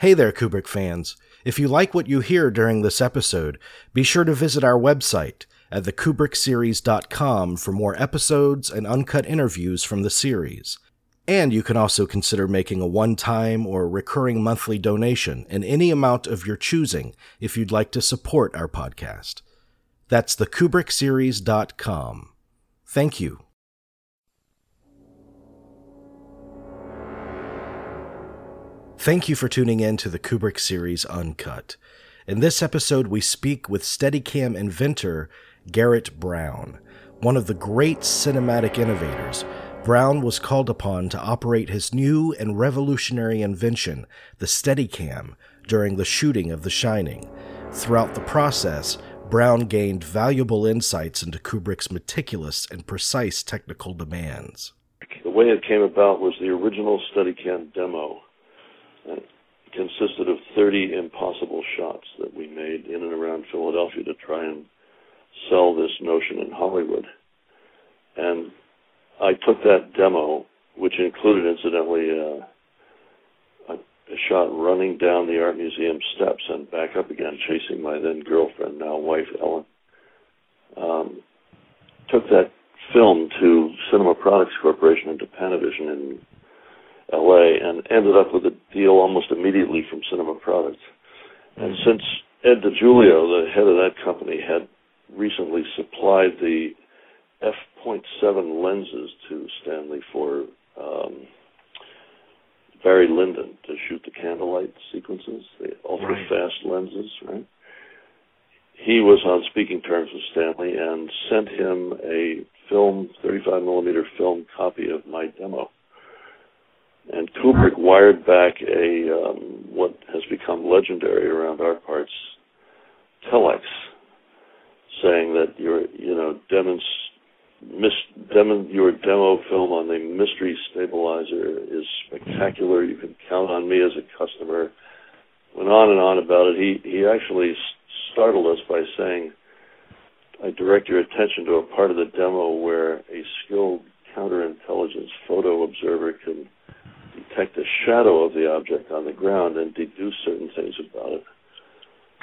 Hey there, Kubrick fans. If you like what you hear during this episode, be sure to visit our website at thekubrickseries.com for more episodes and uncut interviews from the series. And you can also consider making a one time or recurring monthly donation in any amount of your choosing if you'd like to support our podcast. That's thekubrickseries.com. Thank you. Thank you for tuning in to the Kubrick series Uncut. In this episode, we speak with Steadicam inventor Garrett Brown. One of the great cinematic innovators, Brown was called upon to operate his new and revolutionary invention, the Steadicam, during the shooting of The Shining. Throughout the process, Brown gained valuable insights into Kubrick's meticulous and precise technical demands. The way it came about was the original Steadicam demo it consisted of 30 impossible shots that we made in and around Philadelphia to try and sell this notion in Hollywood. And I took that demo, which included, incidentally, uh, a, a shot running down the art museum steps and back up again, chasing my then girlfriend, now wife Ellen. Um, took that film to Cinema Products Corporation and to Panavision in LA and ended up with a deal almost immediately from Cinema Products. And mm-hmm. since Ed DiGiulio, the head of that company, had recently supplied the f.7 lenses to Stanley for um, Barry Lyndon to shoot the candlelight sequences, the ultra fast right. lenses, right? He was on speaking terms with Stanley and sent him a film, 35 millimeter film copy of my demo and Kubrick wired back a um, what has become legendary around our parts telex, saying that your you know demons mis, demo, your demo film on the mystery stabilizer is spectacular. You can count on me as a customer. Went on and on about it. He he actually startled us by saying, "I direct your attention to a part of the demo where a skilled counterintelligence photo observer can." Detect the shadow of the object on the ground and deduce certain things about it.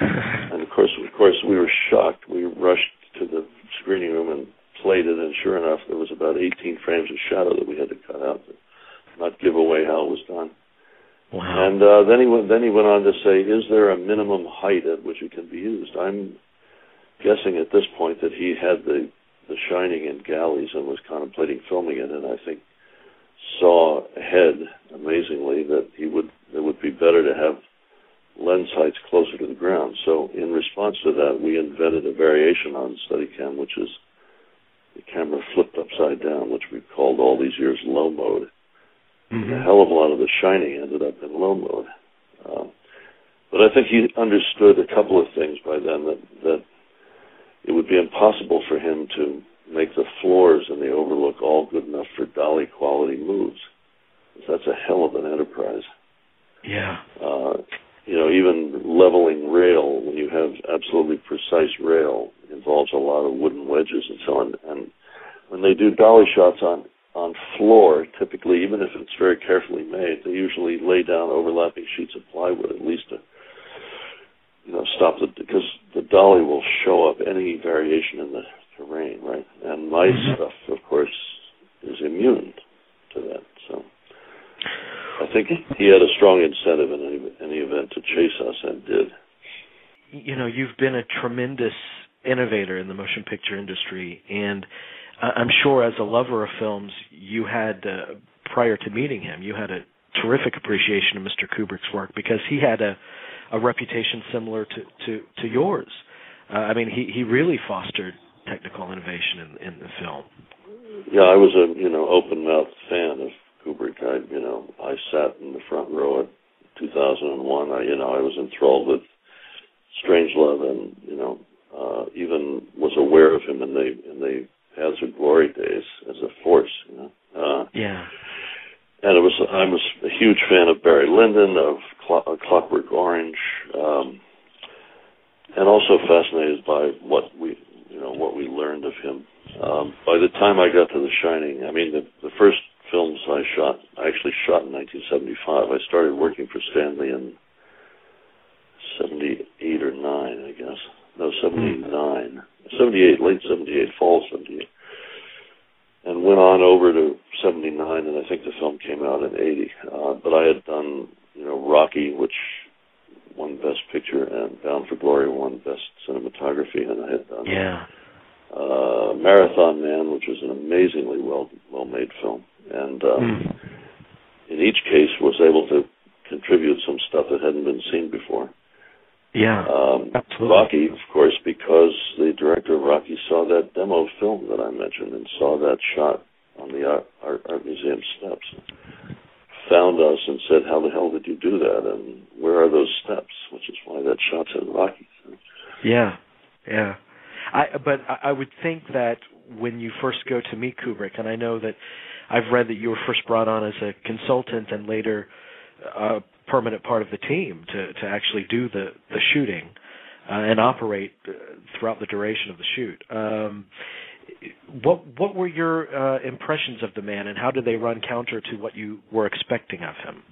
and of course, of course, we were shocked. We rushed to the screening room and played it, and sure enough, there was about 18 frames of shadow that we had to cut out to not give away how it was done. Wow. And uh, then he went. Then he went on to say, "Is there a minimum height at which it can be used?" I'm guessing at this point that he had the the Shining in galleys and was contemplating filming it, and I think saw ahead, amazingly, that he would it would be better to have lens heights closer to the ground. So in response to that, we invented a variation on Steadicam, which is the camera flipped upside down, which we've called all these years low mode. Mm-hmm. A hell of a lot of the shining ended up in low mode. Um, but I think he understood a couple of things by then that that it would be impossible for him to make the floors and the overlook all good enough for dolly quality moves. That's a hell of an enterprise. Yeah. Uh, you know, even leveling rail when you have absolutely precise rail involves a lot of wooden wedges and so on. And when they do dolly shots on on floor, typically, even if it's very carefully made, they usually lay down overlapping sheets of plywood at least to you know stop the because the dolly will show up any variation in the terrain, right? And my mm-hmm. stuff, of course, is immune to that. So I think he had a strong incentive in any, any event to chase us, and did. You know, you've been a tremendous innovator in the motion picture industry, and I'm sure as a lover of films, you had uh, prior to meeting him, you had a terrific appreciation of Mr. Kubrick's work because he had a a reputation similar to to to yours. Uh, I mean, he he really fostered technical innovation in, in the film. Yeah, I was a you know open mouthed fan of Kubrick. I you know I sat in the front row at 2001. I you know I was enthralled with Strangelove, and you know uh, even was aware of him in the in the of Glory days as a force. You know. Uh, yeah. And it was I was a huge fan of Barry Lyndon, of time I got to The Shining, I mean, the, the first films I shot, I actually shot in 1975. I started working for Stanley in 78 or 9, I guess. No, 79. 78, late 78, fall 78. And went on over to 79, and I think the film came out in 80. Uh, but I had done, you know, Rocky, which won Best Picture, and Bound for Glory won Best Cinematography, and I had done. Yeah uh, Marathon Man, which was an amazingly well well made film, and um, Mm. in each case was able to contribute some stuff that hadn't been seen before. Yeah. Um, Absolutely. Rocky, of course, because the director of Rocky saw that demo film that I mentioned and saw that shot on the art, art, art museum steps, found us and said, "How the hell did you do that? And where are those steps?" Which is why that shot's in Rocky. Yeah, yeah. I but I would think that when you first go to meet Kubrick, and I know that I've read that you were first brought on as a consultant and later a permanent part of the team to to actually do the the shooting uh, and operate uh, throughout the duration of the shoot. Um, what what were your uh, impressions of the man, and how did they run counter to what you were expecting of him?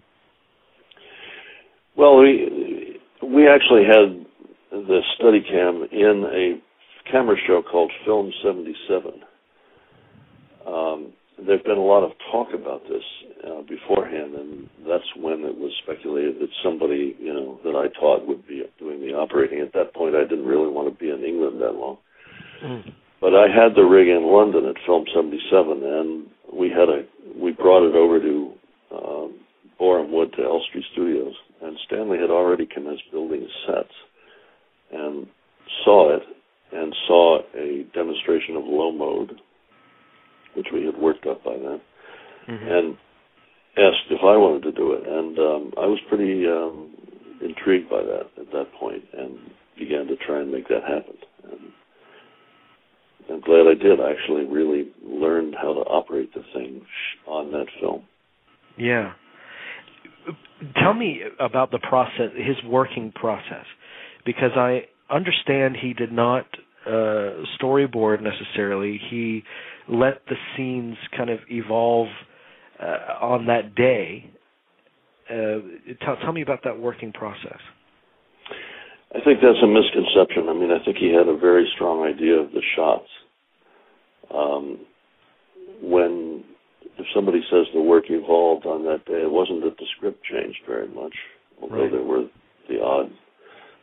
Well, we we actually had the Steadicam in a camera show called Film 77. Um, there'd been a lot of talk about this uh, beforehand, and that's when it was speculated that somebody, you know, that I taught would be doing the operating. At that point, I didn't really want to be in England that long. But I had the rig in London at Film 77, and we had a we brought it over to um, Borehamwood to Elstree Studios, and Stanley had already commenced building sets, and saw it, and saw a demonstration of low mode, which we had worked up by then, Mhm. and asked if I wanted to do it, and um, I was pretty um, intrigued by that at that point, and began to try and make that happen. And I'm glad I did. I actually really learned how to operate the thing on that film. Yeah. Tell me about the process, his working process, because I understand he did not uh, storyboard necessarily. He let the scenes kind of evolve uh, on that day. Uh, tell, tell me about that working process. I think that's a misconception. I mean, I think he had a very strong idea of the shots. Um, when if somebody says the work evolved on that day, it wasn't that the script changed very much, although Right. there were the odd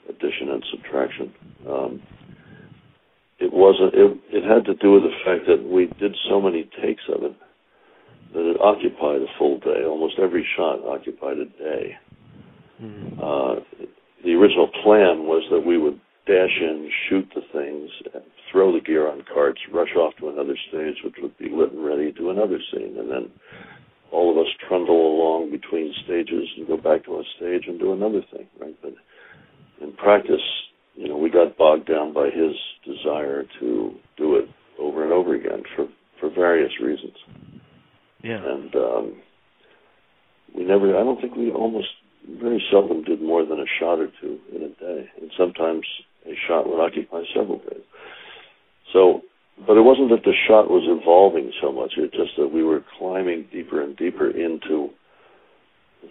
addition and subtraction. Um, it wasn't. It, it had to do with the fact that we did so many takes of it that it occupied a full day. Almost every shot occupied a day. Mm. Uh, the original plan was that we would dash in, shoot the things, throw the gear on carts, rush off to another stage, which would be lit and ready, do another scene, and then all of us trundle along between stages and go back to a stage and do another thing, right? But in practice, you know, we got bogged down by his desire to do it over and over again for for various reasons, Yeah. and um, we never. I don't think we almost very seldom did more than a shot or two in a day, and sometimes a shot would occupy several days. So, but it wasn't that the shot was evolving so much; it's just that we were climbing deeper and deeper into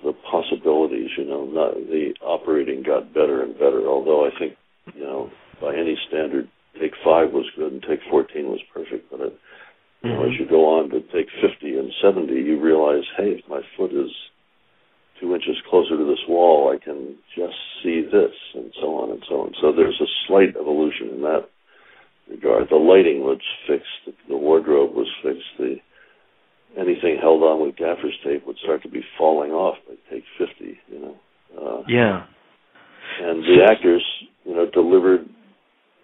the possibilities. You know, not, the operating got better and better. Although I think, you know, by any standard, take five was good and take fourteen was perfect. But it, you know, as mm-hmm. you go on to take 50 and 70, you realize, hey, if my foot is two inches closer to this wall, I can just see this, and so on and so on. So there's a slight evolution in that regard. The lighting was fixed, the wardrobe was fixed, the anything held on with gaffer's tape would start to be falling off by take 50, you know. Uh, Yeah. and the actors, you know, delivered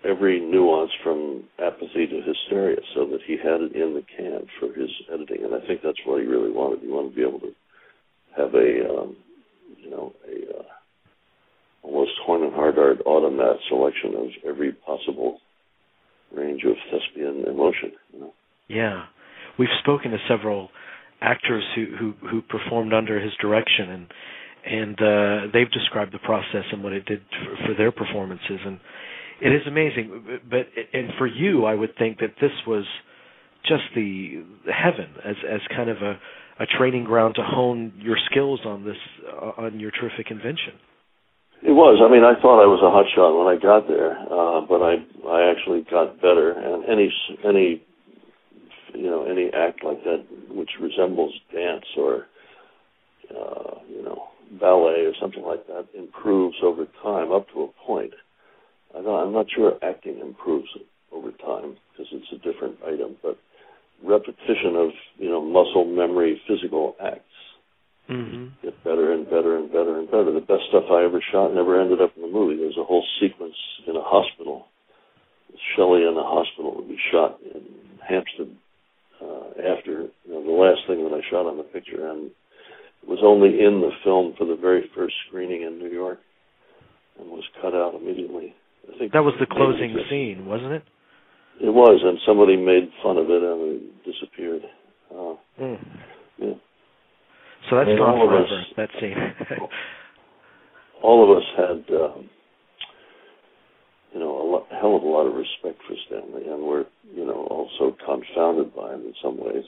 every nuance from apathy to hysteria, so that he had it in the can for his editing, and I think that's what he really wanted. He wanted to be able to have a, um, you know, a uh, almost Horn and Hardart automat selection of every possible range of thespian emotion. You know. Yeah, we've spoken to several actors who who, who performed under his direction, and and uh, they've described the process and what it did for, for their performances, and it is amazing. But and for you, I would think that this was just the heaven as as kind of a a training ground to hone your skills on this uh, on your terrific invention. It was. I mean, I thought I was a hotshot when I got there, uh, but I I actually got better. And any any you know any act like that which resembles dance or uh, you know ballet or something like that improves over time up to a point. I don't, I'm not sure acting improves over time because it's a different item, but repetition of you know muscle memory, physical acts mm-hmm. get better and better and better and better. The best stuff I ever shot never ended up in the movie. There's a whole sequence in a hospital. Shelley in the hospital would be shot in Hampstead uh, after you know, the last thing that I shot on the picture, and it was only in the film for the very first screening in New York, and was cut out immediately. I think that was the closing scene, wasn't it? It was, and somebody made fun of it and it disappeared. Uh, mm. Yeah. So that's not forever. Us, that scene. all of us had, um, you know, a lot, hell of a lot of respect for Stanley, and we're, you know, also confounded by him in some ways.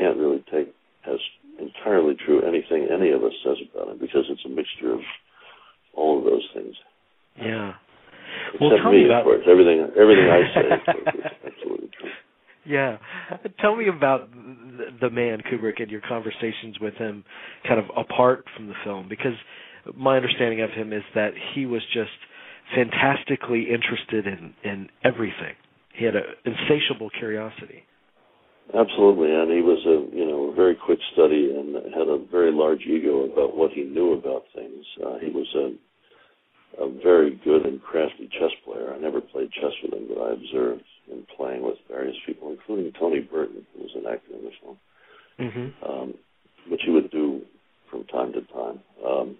Can't really take as entirely true anything any of us says about him because it's a mixture of all of those things. Yeah. Except well, tell me, me about... of course. Everything, everything I say is absolutely true. Yeah. Tell me about the man Kubrick and your conversations with him kind of apart from the film because my understanding of him is that he was just fantastically interested in in everything. He had an insatiable curiosity. Absolutely, and he was a you know a very quick study and had a very large ego about what he knew about things. Uh, he was a a very good and crafty chess player. I never played chess with him, but I observed him playing with various people, including Tony Burton, who was an actor in the film, mm-hmm. um, which he would do from time to time. Um,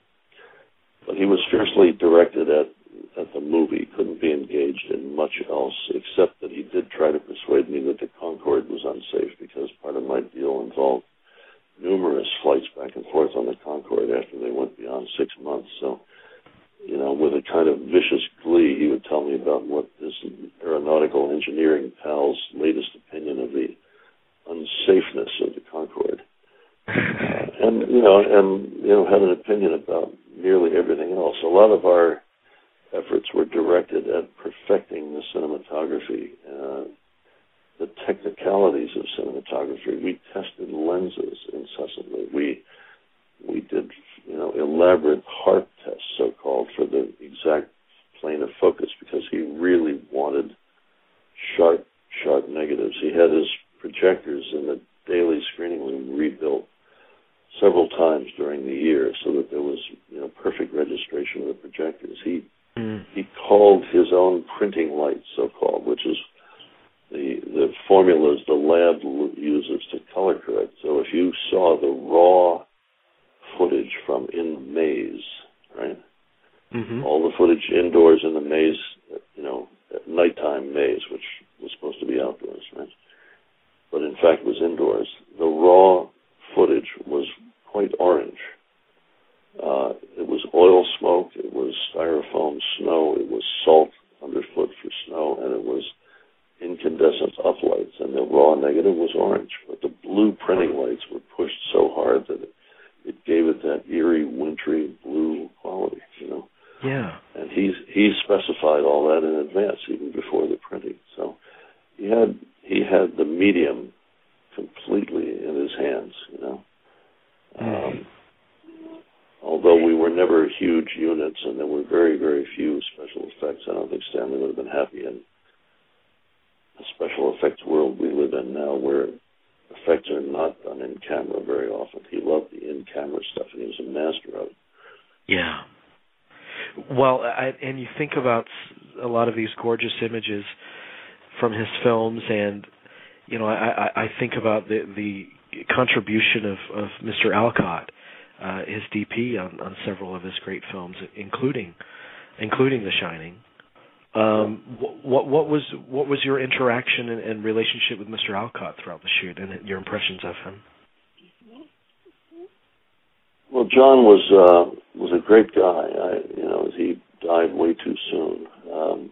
but he was fiercely directed at at the movie. Couldn't be engaged in much else, except he did try to persuade me that the Concorde was unsafe because part of my deal involved numerous flights back and forth on the Concorde after they went beyond six months. So you know, with a kind of vicious glee, he would tell me about what his aeronautical engineering pal's latest opinion of the unsafeness of the Concorde. Uh, and you know, and you know, had an opinion about nearly everything else. A lot of our efforts were directed at perfecting the cinematography, uh, the technicalities of cinematography. We tested lenses incessantly. We we did you know elaborate HARP tests, so called, for the exact plane of focus because he really wanted sharp, sharp negatives. He had his projectors in the daily screening room rebuilt several times during the year so that there was you know perfect registration of the projectors. He mm. he called his own printing light, so called, which is the the formulas the lab uses to color correct. So if you saw the raw footage from in the maze, right? Mm-hmm. All the footage indoors in the maze, you know, at nighttime maze, which was supposed to be outdoors, right? But in fact was indoors. The raw footage was quite orange. Uh, it was oil smoke, it was styrofoam snow, it was salt underfoot for snow, and it was incandescent uplights, and the raw negative was orange. But the blue printing lights were pushed so hard that it it gave it that eerie, wintry blue quality, you know. Yeah. And he's he specified all that advance, even before the printing. So he had he had the medium completely in his hands, you know. Um, although we were never huge units and there were very, very few special effects, I don't think Stanley would have been happy in the special effects world we live in now, where effects are not done in camera very often. He loved the in camera stuff, and he was a master of it. Yeah. Well, I, and you think about a lot of these gorgeous images from his films, and you know, I, I, think about the the contribution of, of Mr. Alcott, uh, his DP on, on several of his great films, including including The Shining. Um, what what was what was your interaction and, and, relationship with Mr. Alcott throughout the shoot, and your impressions of him? Well, John was uh, was a great guy. I, you know, he died way too soon, um,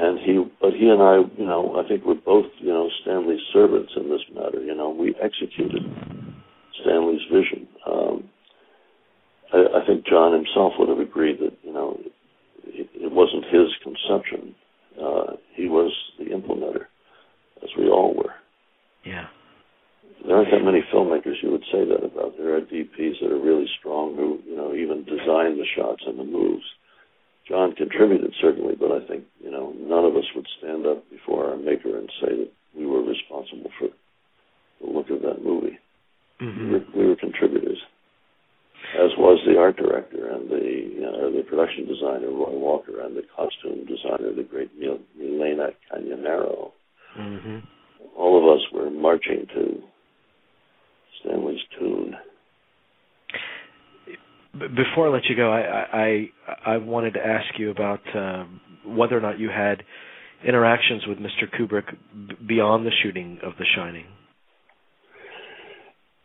and he, but he and I, you know, I think we're both, you know, Stanley's servants in this matter. You know, we executed Stanley's vision. Um, I, I think John himself would have agreed that you know it, it wasn't his conception. Uh, he was the implementer, as we all were. Aren't that many filmmakers you would say that about. There are DPs that are really strong who, you know, even design the shots and the moves. John contributed certainly, but I think, you know, none of us would stand up before our maker and say that we were responsible for the look of that movie. Mm-hmm. We, were, we were contributors, as was the art director and the you know, the production designer Roy Walker and the costume designer, the great Milena Canonero. Mm-hmm. All of us were marching to Stanley's tune. Before I let you go, I I, I wanted to ask you about um, whether or not you had interactions with Mr. Kubrick b- beyond the shooting of The Shining.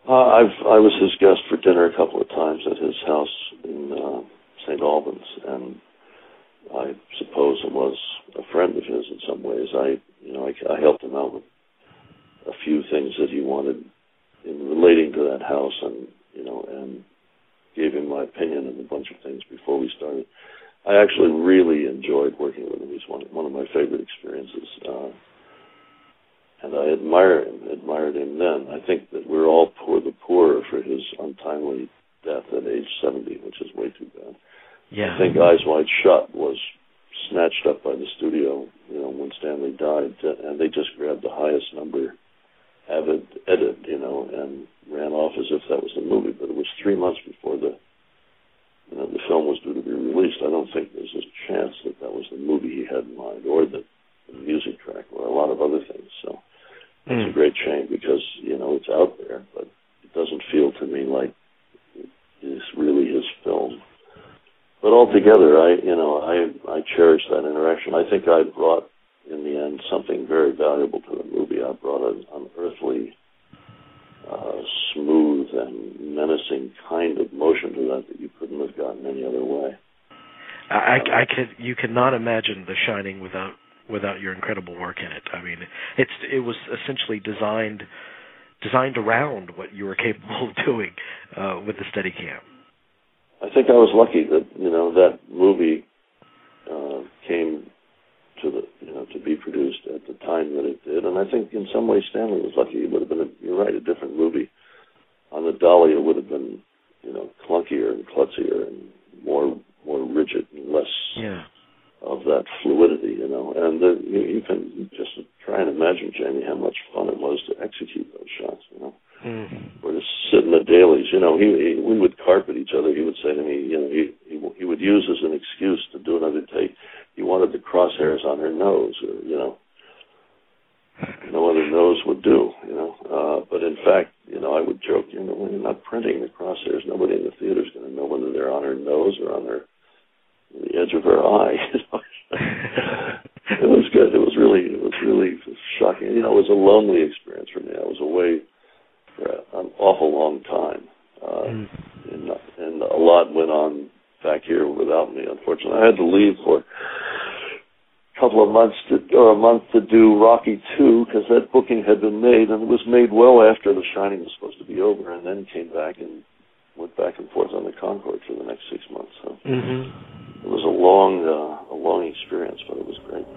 Uh, I've I was his guest for dinner a couple of times at his house in uh, St. Albans, and I suppose it was a friend of his in some ways. I you know I, I helped him out with a few things that he wanted in relating to that house, and you know, and gave him my opinion on a bunch of things before we started. I actually really enjoyed working with him. He's one one of my favorite experiences, uh, and I admire him. Admired him then. I think that we're all poor the poorer for his untimely death at age 70, which is way too bad. Yeah. I think Eyes Wide Shut was snatched up by the studio, you know, when Stanley died, and they just grabbed the highest number avid edit, you know, and ran off as if that was the movie. But it was three months before the you know, the film was due to be released. I don't think there's a chance that that was the movie he had in mind, or the, the music track, or a lot of other things. So it's Mm. a great shame because you know it's out there, but it doesn't feel to me like it's really his film. But altogether, I you know I I cherish that interaction. I think I brought in the end something very valuable to the movie. I brought an unearthly, uh, smooth and menacing kind of motion to that that you couldn't have gotten any other way. I, I could you cannot imagine The Shining without without your incredible work in it. I mean, it's it was essentially designed designed around what you were capable of doing uh, with the Steadicam. I think I was lucky that you know that movie uh, came to the you know to be produced at the time that it did, and I think in some ways Stanley was lucky. It would have been a, you're right a different movie. On the dolly, it would have been you know clunkier and klutzier and more more rigid and less Yeah. of that fluidity, you know. And the, you, you can just try and imagine, Jamie, how much fun it was to execute those shots, you know. Mm. Or to sit in the dailies, you know. He, he we would carpet each other. He would say to me, you know, he he, he would use as an excuse to do another take. He wanted the crosshairs on her nose, or you know, no other nose would do, you know. Uh, but in fact, you know, I would joke, you know, when you're not printing the crosshairs, nobody in the theater is going to know whether they're on her nose or on her the edge of her eye. You know? it was good. It was really, it was really shocking. You know, it was a lonely experience for me. I was away for an awful long time, uh, Mm. and and a lot went on back here without me. Unfortunately, I had to leave for couple of months to or a month to do Rocky Two because that booking had been made, and it was made well after The Shining was supposed to be over, and then came back and went back and forth on the Concorde for the next six months. So hmm it was a long, uh, a long experience, but it was great.